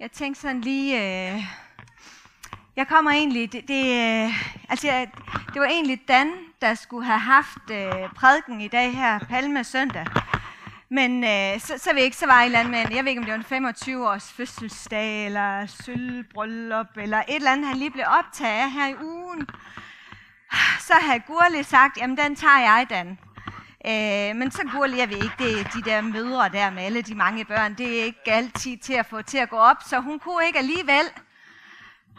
Jeg tænkte sådan lige, øh, jeg kommer egentlig, det, det, øh, altså jeg, det var egentlig Dan, der skulle have haft øh, prædiken i dag her, Palme søndag. Men øh, så, så, ved jeg ikke, så var jeg et eller andet med, jeg ved ikke, om det var en 25 års fødselsdag, eller sølvbryllup, eller et eller andet, han lige blev optaget her i ugen. Så havde Gurli sagt, jamen den tager jeg, Dan. Øh, men så Gurli, vi ikke, det de der mødre der med alle de mange børn, det er ikke altid til at få til at gå op, så hun kunne ikke alligevel.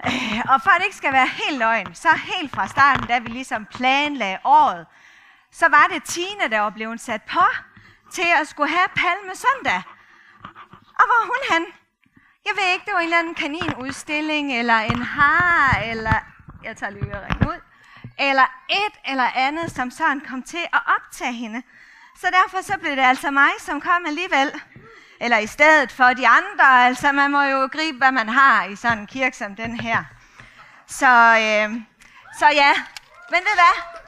Øh, og for at det ikke skal være helt løgn, så helt fra starten, da vi ligesom planlagde året, så var det Tine, der var blevet sat på til at skulle have palme søndag. Og hvor hun hen? Jeg ved ikke, det var en eller anden kaninudstilling, eller en har, eller... Jeg tager lige og ud. Eller et eller andet, som sådan kom til at optage hende. Så derfor så blev det altså mig, som kom alligevel. Eller i stedet for de andre. Altså man må jo gribe, hvad man har i sådan en kirke som den her. Så, øh, så ja, men ved hvad?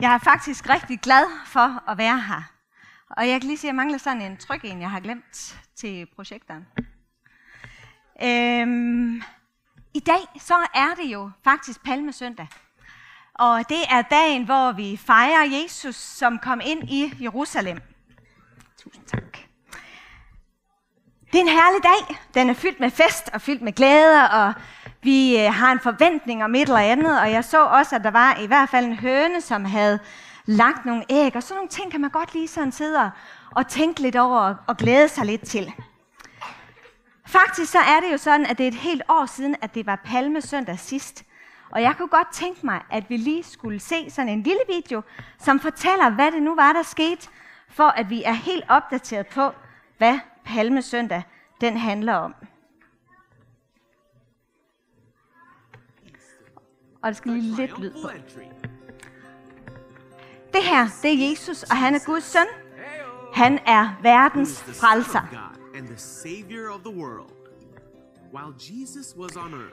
Jeg er faktisk rigtig glad for at være her. Og jeg kan lige sige, at jeg mangler sådan en tryk en, jeg har glemt til projekteren. Øhm, I dag så er det jo faktisk Palmesøndag. Og det er dagen, hvor vi fejrer Jesus, som kom ind i Jerusalem. Tusind tak. Det er en herlig dag. Den er fyldt med fest og fyldt med glæde, og vi øh, har en forventning om et eller andet. Og jeg så også, at der var i hvert fald en høne, som havde lagt nogle æg. Og sådan nogle ting kan man godt lige sådan sidde og tænke lidt over og glæde sig lidt til. Faktisk så er det jo sådan, at det er et helt år siden, at det var Palmesøndag sidst. Og jeg kunne godt tænke mig, at vi lige skulle se sådan en lille video, som fortæller, hvad det nu var, der skete, for at vi er helt opdateret på, hvad Palmesøndag den handler om. Og der skal lige lidt lyd på. Det her, det er Jesus, og han er Guds søn. Han er verdens frelser.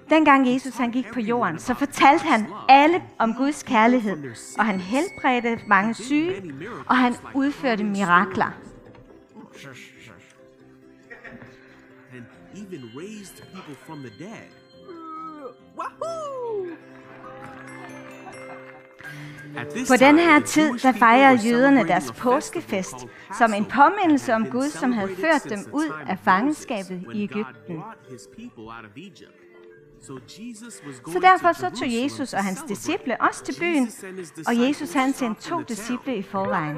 Dengang Jesus han gik på jorden, så fortalte han alle om Guds kærlighed, og han helbredte mange syge, og han udførte mirakler. And even raised people from the dead. Wahoo! På den her tid, der fejrede jøderne deres påskefest som en påmindelse om Gud, som havde ført dem ud af fangenskabet i Ægypten. Så derfor så tog Jesus og hans disciple også til byen, og Jesus han sendte to disciple i forvejen.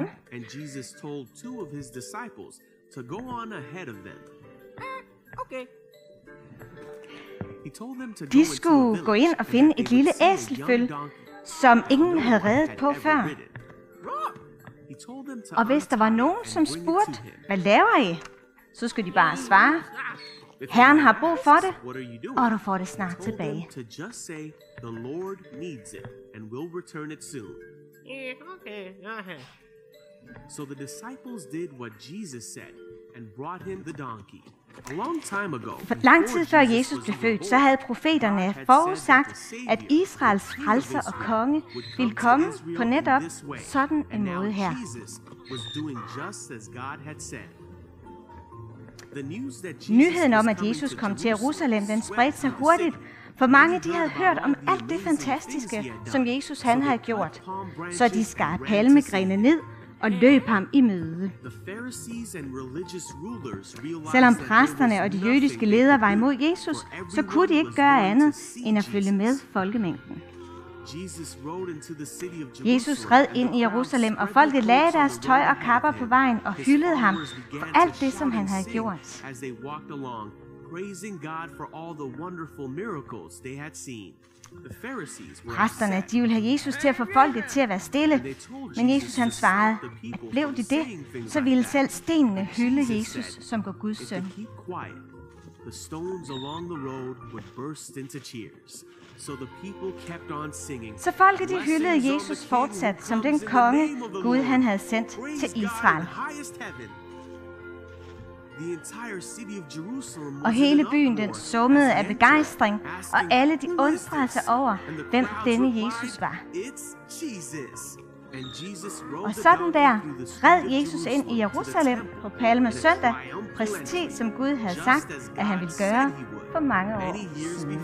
De skulle gå ind og finde et lille æselføl, som ingen havde reddet på før. Og hvis der var nogen, som spurgte, hvad laver I? Så skulle de bare svare, Herren har brug for det, og du får det snart tilbage. So the disciples did what Jesus said and brought him the donkey. For lang tid før Jesus blev født, så havde profeterne forudsagt, at Israels frelser og konge ville komme på netop sådan en måde her. Nyheden om, at Jesus kom til Jerusalem, den spredte sig hurtigt, for mange de havde hørt om alt det fantastiske, som Jesus han havde gjort. Så de skar palmegrene ned og løb ham i møde. Selvom præsterne og de jødiske ledere var imod Jesus, så kunne de ikke gøre andet end at følge med folkemængden. Jesus red ind i Jerusalem, og folket lagde deres tøj og kapper på vejen og hyldede ham for alt det, som han havde gjort. Praising God for all the wonderful miracles they had seen. Præsterne de ville have Jesus til at få folket til at være stille, men Jesus han svarede, at blev de det, så ville selv stenene hylde Jesus som går Guds søn. The stones along the road would burst into cheers. So the people kept on singing. Så folket de hyldede Jesus fortsat som den konge, Gud han havde sendt til Israel. Og hele byen den summede af begejstring, og alle de undrede sig over, hvem denne Jesus var. Og sådan der red Jesus ind i Jerusalem på Palme søndag, præcis som Gud havde sagt, at han ville gøre for mange år siden.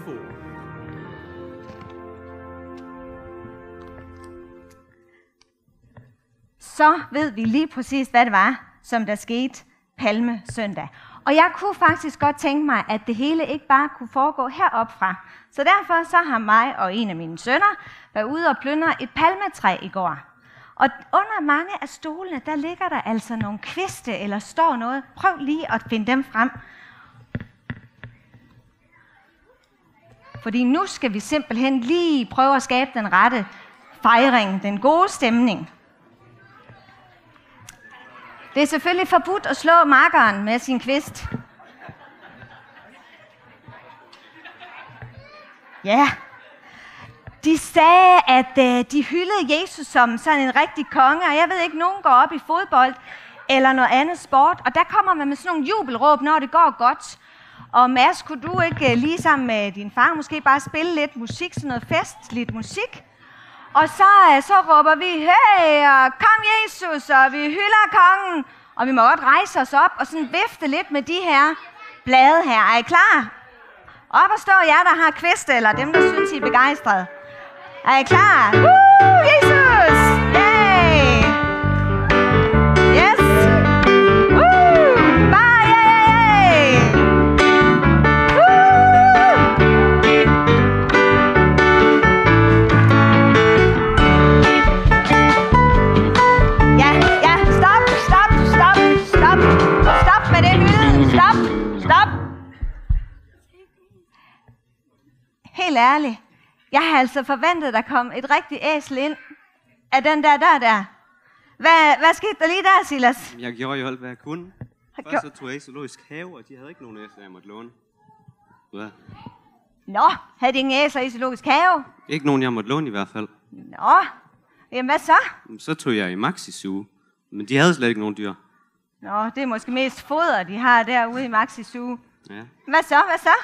Så ved vi lige præcis, hvad det var, som der skete Palme søndag. Og jeg kunne faktisk godt tænke mig, at det hele ikke bare kunne foregå heropfra. Så derfor så har mig og en af mine sønner været ude og plyndre et palmetræ i går. Og under mange af stolene, der ligger der altså nogle kviste eller står noget. Prøv lige at finde dem frem. Fordi nu skal vi simpelthen lige prøve at skabe den rette fejring, den gode stemning. Det er selvfølgelig forbudt at slå markeren med sin kvist. Ja. De sagde, at øh, de hyldede Jesus som sådan en rigtig konge, og jeg ved ikke, nogen går op i fodbold eller noget andet sport, og der kommer man med sådan nogle jubelråb, når det går godt. Og Mads, kunne du ikke ligesom lige sammen med din far måske bare spille lidt musik, sådan noget festligt musik? Og så, øh, så råber vi, hey, og kom Jesus, og vi hylder kongen. Og vi må godt rejse os op og sådan vifte lidt med de her blade her. Er I klar? Op og stå jer, der har kviste, eller dem, der synes, I er begejstrede. Er I klar? Woo, Jeg har altså forventet, at der kom et rigtigt æsel ind af den der dør der. Hvad, hvad skete der lige der, Silas? Jeg gjorde jo alt, hvad jeg kunne. Først så tog jeg i zoologisk have, og de havde ikke nogen æsler, jeg måtte låne. Ja. Nå, havde de ingen æsler i zoologisk have? Ikke nogen, jeg måtte låne i hvert fald. Nå, jamen hvad så? Så tog jeg i Maxi Zoo, men de havde slet ikke nogen dyr. Nå, det er måske mest foder, de har derude i Maxi Zoo. Ja. Hvad så, hvad så?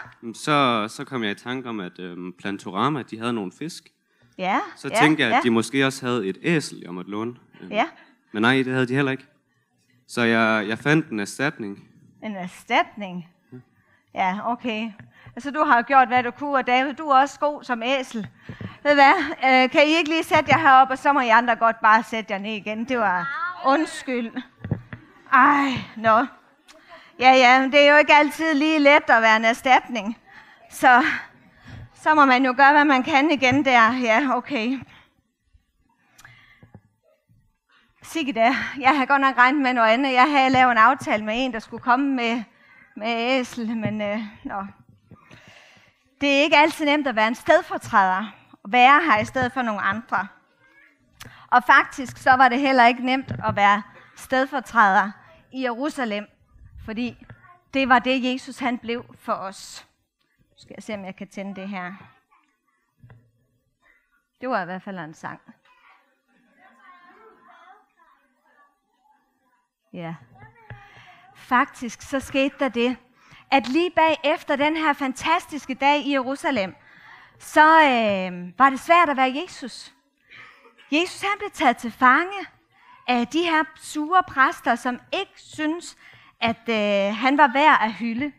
Så, så kom jeg i tanke om, at øhm, Plantorama, de havde nogle fisk. Ja, Så ja, tænkte jeg, ja, at de måske også havde et æsel, jeg måtte låne. Øhm, Ja, Men nej, det havde de heller ikke. Så jeg, jeg fandt en erstatning. en erstatning. Ja, okay. Altså, du har jo gjort, hvad du kunne, og David, du er også god som æsel. Ved hvad, øh, kan I ikke lige sætte jer herop, og så må I andre godt bare sætte jer ned igen. Det var undskyld. Ej, nå. Ja, ja, men det er jo ikke altid lige let at være en erstatning. Så, så må man jo gøre, hvad man kan igen der. Ja, okay. Sikke da. Jeg har godt nok regnet med noget andet. Jeg havde lavet en aftale med en, der skulle komme med, med æsel, men øh, nå. Det er ikke altid nemt at være en stedfortræder, og være her i stedet for nogle andre. Og faktisk så var det heller ikke nemt at være stedfortræder i Jerusalem, fordi det var det, Jesus han blev for os. Nu skal jeg se, om jeg kan tænde det her. Det var i hvert fald en sang. Ja. Faktisk så skete der det, at lige bag efter den her fantastiske dag i Jerusalem, så øh, var det svært at være Jesus. Jesus han blev taget til fange af de her sure præster, som ikke synes, at øh, han var værd at hylde.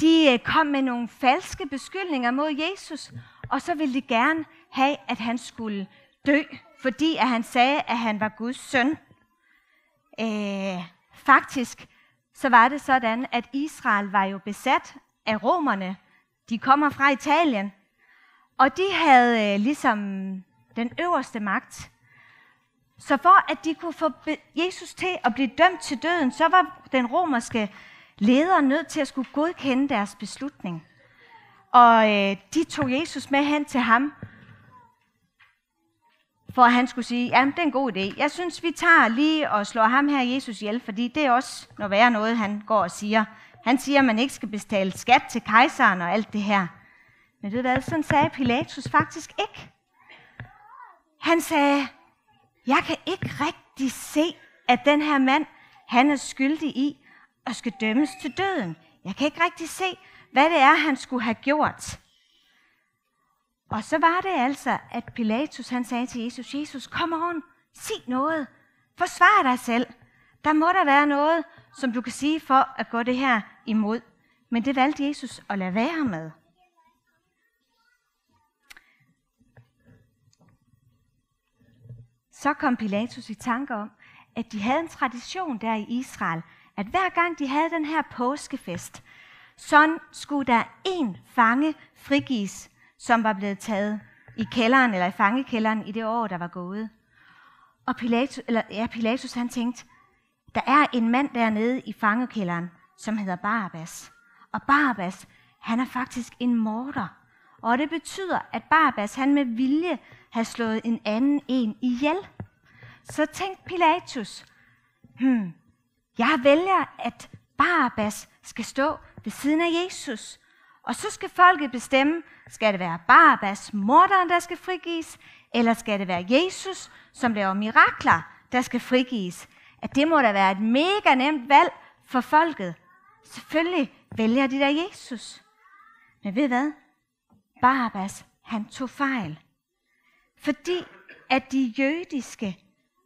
De øh, kom med nogle falske beskyldninger mod Jesus, og så ville de gerne have, at han skulle dø, fordi at han sagde, at han var Guds søn. Øh, faktisk så var det sådan, at Israel var jo besat af romerne. De kommer fra Italien, og de havde øh, ligesom den øverste magt. Så for at de kunne få Jesus til at blive dømt til døden, så var den romerske leder nødt til at skulle godkende deres beslutning. Og øh, de tog Jesus med hen til ham, for at han skulle sige, ja, det er en god idé. Jeg synes, vi tager lige og slår ham her Jesus ihjel, fordi det er også noget værre noget, han går og siger. Han siger, at man ikke skal betale skat til kejseren og alt det her. Men ved du hvad, sådan sagde Pilatus faktisk ikke. Han sagde, jeg kan ikke rigtig se, at den her mand, han er skyldig i at skal dømmes til døden. Jeg kan ikke rigtig se, hvad det er, han skulle have gjort. Og så var det altså, at Pilatus han sagde til Jesus, Jesus, kom on, sig noget. Forsvar dig selv. Der må der være noget, som du kan sige for at gå det her imod. Men det valgte Jesus at lade være med. Så kom Pilatus i tanke om, at de havde en tradition der i Israel, at hver gang de havde den her påskefest, så skulle der en fange frigives, som var blevet taget i kælderen, eller i fangekælderen i det år, der var gået. Og Pilatus, eller, ja, Pilatus han tænkte, der er en mand dernede i fangekælderen, som hedder Barabbas. Og Barabbas, han er faktisk en morder. Og det betyder, at Barabbas, han med vilje har slået en anden en ihjel. Så tænkte Pilatus, hmm, jeg vælger, at Barabbas skal stå ved siden af Jesus. Og så skal folket bestemme, skal det være Barabbas, morderen, der skal frigives, eller skal det være Jesus, som laver mirakler, der skal frigives? At det må da være et mega nemt valg for folket. Selvfølgelig vælger de der Jesus. Men ved hvad? Barabbas, han tog fejl. Fordi at de jødiske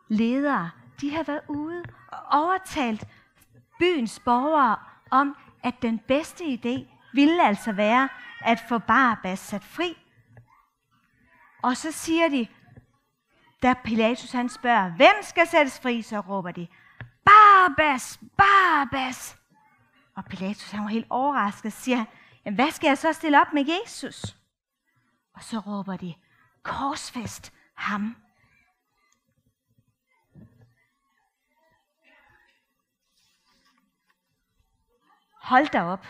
ledere, de har været ude og overtalt byens borgere om, at den bedste idé ville altså være at få Barabbas sat fri. Og så siger de, da Pilatus han spørger, hvem skal sættes fri, så råber de, Barabbas, Barabbas. Og Pilatus han var helt overrasket og siger, Jamen, hvad skal jeg så stille op med Jesus? Og så råber de, korsfest ham. Hold da op.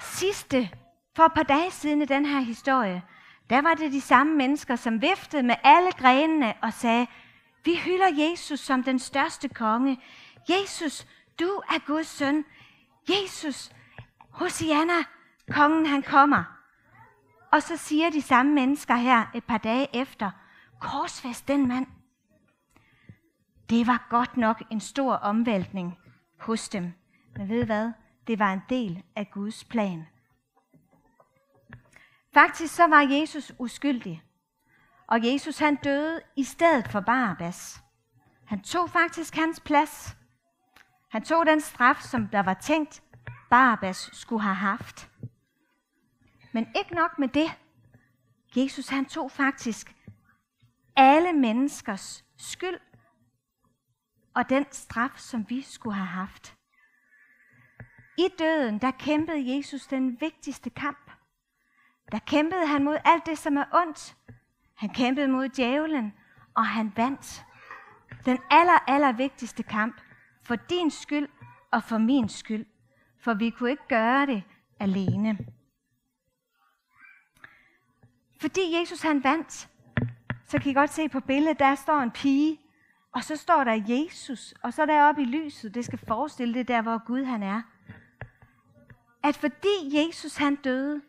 Sidste, for et par dage siden i den her historie, der var det de samme mennesker, som viftede med alle grenene og sagde, vi hylder Jesus som den største konge. Jesus, du er Guds søn. Jesus, Hosianna, kongen han kommer. Og så siger de samme mennesker her et par dage efter, korsfæst den mand. Det var godt nok en stor omvæltning hos dem. Men ved hvad? Det var en del af Guds plan. Faktisk så var Jesus uskyldig. Og Jesus han døde i stedet for Barabbas. Han tog faktisk hans plads. Han tog den straf, som der var tænkt, Barabbas skulle have haft. Men ikke nok med det. Jesus han tog faktisk alle menneskers skyld og den straf, som vi skulle have haft. I døden, der kæmpede Jesus den vigtigste kamp. Der kæmpede han mod alt det, som er ondt. Han kæmpede mod djævlen, og han vandt. Den aller, aller vigtigste kamp for din skyld og for min skyld. For vi kunne ikke gøre det alene. Fordi Jesus han vandt, så kan I godt se på billedet, der står en pige, og så står der Jesus, og så deroppe i lyset, det skal forestille det der, hvor Gud han er at fordi Jesus han døde,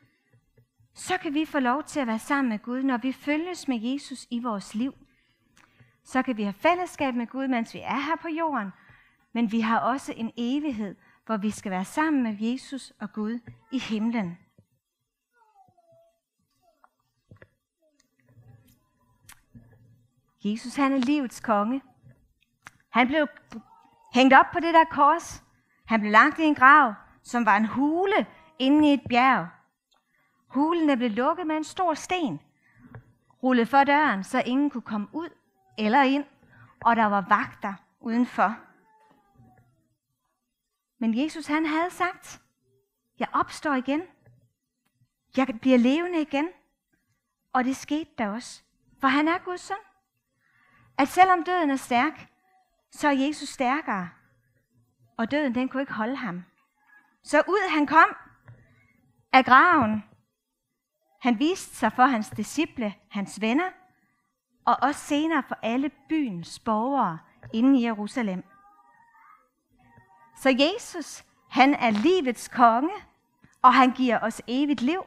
så kan vi få lov til at være sammen med Gud, når vi følges med Jesus i vores liv. Så kan vi have fællesskab med Gud, mens vi er her på jorden, men vi har også en evighed, hvor vi skal være sammen med Jesus og Gud i himlen. Jesus han er livets konge. Han blev hængt op på det der kors. Han blev lagt i en grav som var en hule inde i et bjerg. Hulen blev lukket med en stor sten, rullet for døren, så ingen kunne komme ud eller ind, og der var vagter udenfor. Men Jesus han havde sagt, jeg opstår igen. Jeg bliver levende igen. Og det skete der også. For han er Guds søn. At selvom døden er stærk, så er Jesus stærkere. Og døden den kunne ikke holde ham. Så ud han kom af graven. Han viste sig for hans disciple, hans venner, og også senere for alle byens borgere inde i Jerusalem. Så Jesus, han er livets konge, og han giver os evigt liv,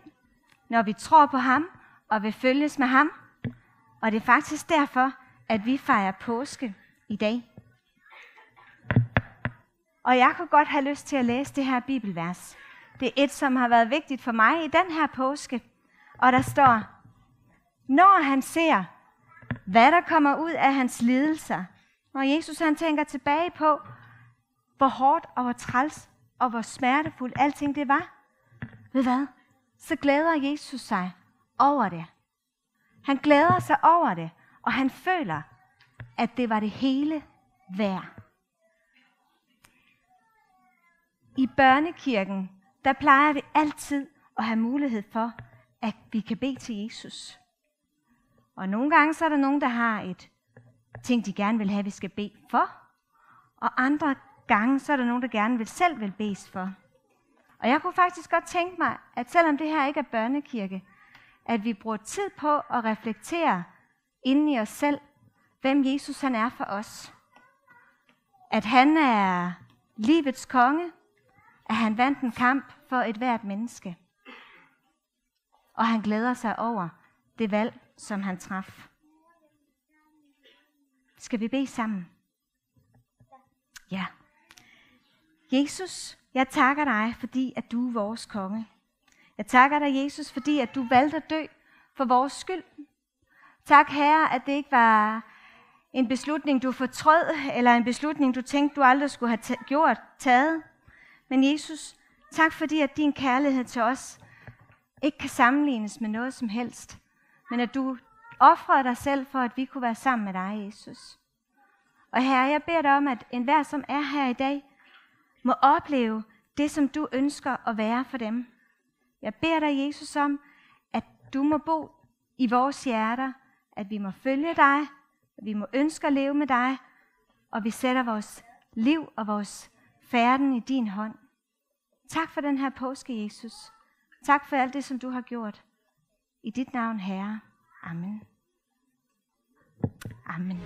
når vi tror på ham og vil følges med ham. Og det er faktisk derfor, at vi fejrer påske i dag. Og jeg kunne godt have lyst til at læse det her bibelvers. Det er et, som har været vigtigt for mig i den her påske. Og der står, når han ser, hvad der kommer ud af hans lidelser, når Jesus han tænker tilbage på, hvor hårdt og hvor træls og hvor smertefuldt alting det var, ved hvad? Så glæder Jesus sig over det. Han glæder sig over det, og han føler, at det var det hele værd. I børnekirken, der plejer vi altid at have mulighed for, at vi kan bede til Jesus. Og nogle gange så er der nogen, der har et ting, de gerne vil have, vi skal bede for. Og andre gange, så er der nogen, der gerne vil selv vil bedes for. Og jeg kunne faktisk godt tænke mig, at selvom det her ikke er børnekirke, at vi bruger tid på at reflektere inden i os selv, hvem Jesus han er for os. At han er livets konge, at han vandt en kamp for et hvert menneske. Og han glæder sig over det valg, som han traf. Skal vi bede sammen? Ja. Jesus, jeg takker dig, fordi at du er vores konge. Jeg takker dig, Jesus, fordi at du valgte at dø for vores skyld. Tak, Herre, at det ikke var en beslutning, du fortrød, eller en beslutning, du tænkte, du aldrig skulle have t- gjort, taget. Men Jesus, tak fordi, at din kærlighed til os ikke kan sammenlignes med noget som helst, men at du offrede dig selv for, at vi kunne være sammen med dig, Jesus. Og herre, jeg beder dig om, at enhver, som er her i dag, må opleve det, som du ønsker at være for dem. Jeg beder dig, Jesus, om, at du må bo i vores hjerter, at vi må følge dig, at vi må ønske at leve med dig, og vi sætter vores liv og vores færden i din hånd. Tak for den her påske, Jesus. Tak for alt det, som du har gjort. I dit navn, Herre. Amen. Amen.